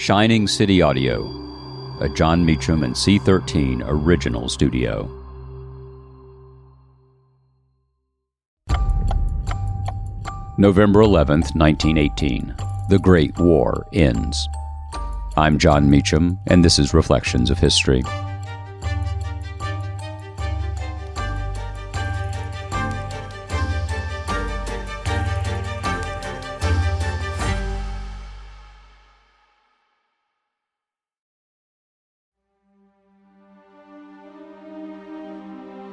Shining City Audio, a Jon Meacham and C13 original studio. November 11th, 1918. The Great War ends. I'm Jon Meacham, and this is Reflections of History.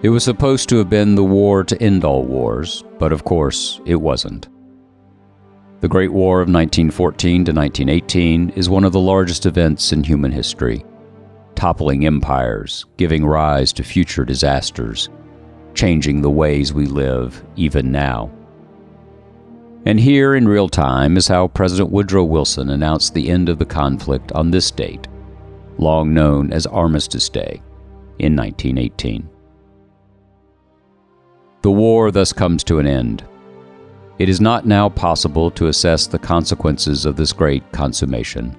It was supposed to have been the war to end all wars, but of course it wasn't. The Great War of 1914 to 1918 is one of the largest events in human history, toppling empires, giving rise to future disasters, changing the ways we live even now. And here in real time is how President Woodrow Wilson announced the end of the conflict on this date, long known as Armistice Day, in 1918. The war thus comes to an end. It is not now possible to assess the consequences of this great consummation.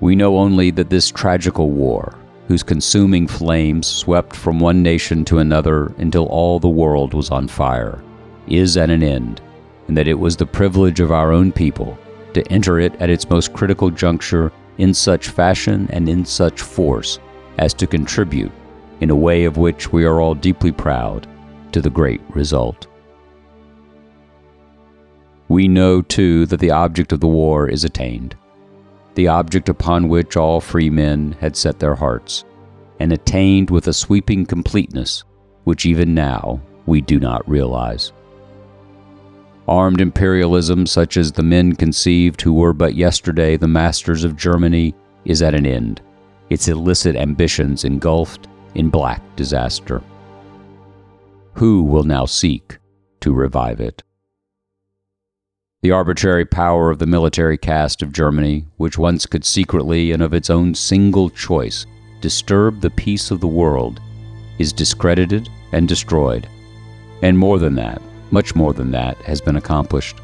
We know only that this tragical war, whose consuming flames swept from one nation to another until all the world was on fire, is at an end, and that it was the privilege of our own people to enter it at its most critical juncture in such fashion and in such force as to contribute, in a way of which we are all deeply proud, to the great result. We know, too, that the object of the war is attained, the object upon which all free men had set their hearts, and attained with a sweeping completeness which even now we do not realize. Armed imperialism, such as the men conceived who were but yesterday the masters of Germany, is at an end, its illicit ambitions engulfed in black disaster. Who will now seek to revive it? The arbitrary power of the military caste of Germany, which once could secretly and of its own single choice disturb the peace of the world, is discredited and destroyed. And more than that, much more than that, has been accomplished.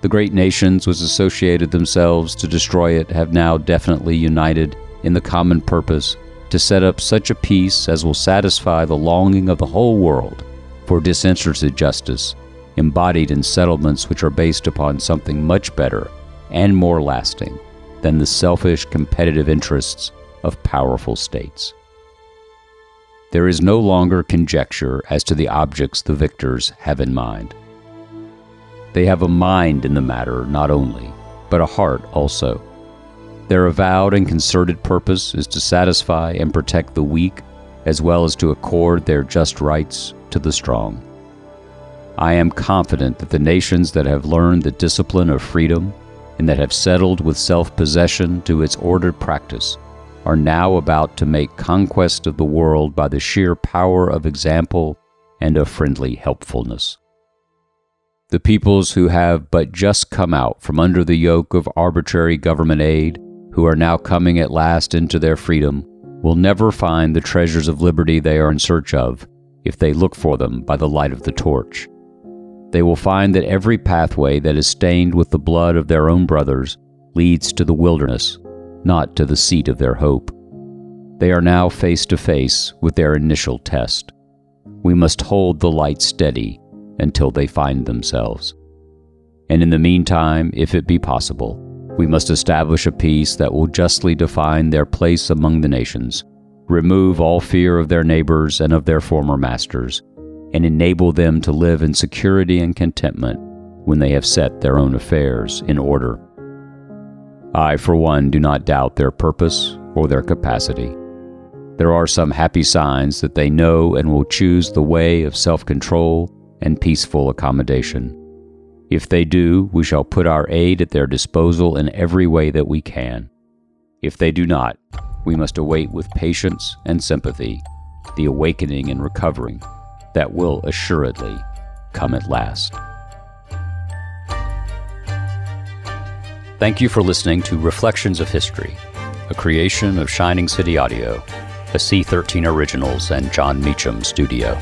The great nations which associated themselves to destroy it have now definitely united in the common purpose to set up such a peace as will satisfy the longing of the whole world for disinterested justice, embodied in settlements which are based upon something much better and more lasting than the selfish competitive interests of powerful states. There is no longer conjecture as to the objects the victors have in mind. They have a mind in the matter not only, but a heart also. Their avowed and concerted purpose is to satisfy and protect the weak as well as to accord their just rights to the strong. I am confident that the nations that have learned the discipline of freedom and that have settled with self possession to its ordered practice are now about to make conquest of the world by the sheer power of example and of friendly helpfulness. The peoples who have but just come out from under the yoke of arbitrary government aid, who are now coming at last into their freedom, will never find the treasures of liberty they are in search of if they look for them by the light of the torch. They will find that every pathway that is stained with the blood of their own brothers leads to the wilderness, not to the seat of their hope. They are now face to face with their initial test. We must hold the light steady until they find themselves. And in the meantime, if it be possible, we must establish a peace that will justly define their place among the nations remove all fear of their neighbors and of their former masters, and enable them to live in security and contentment when they have set their own affairs in order. I, for one, do not doubt their purpose or their capacity. There are some happy signs that they know and will choose the way of self control and peaceful accommodation. If they do, we shall put our aid at their disposal in every way that we can. If they do not, we must await with patience and sympathy the awakening and recovering that will assuredly come at last. Thank you for listening to Reflections of History, a creation of Shining City Audio, a C13 Originals and Jon Meacham studio.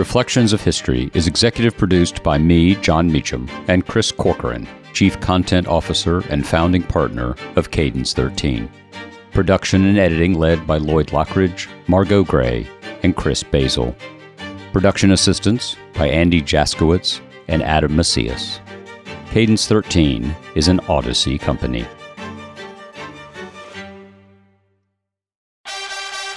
Reflections of History is executive produced by me, Jon Meacham, and Chris Corcoran, Chief Content Officer and founding partner of Cadence 13. Production and editing led by Lloyd Lockridge, Margot Gray, and Chris Basil. Production assistance by Andy Jaskowitz and Adam Macias. Cadence 13 is an Odyssey company.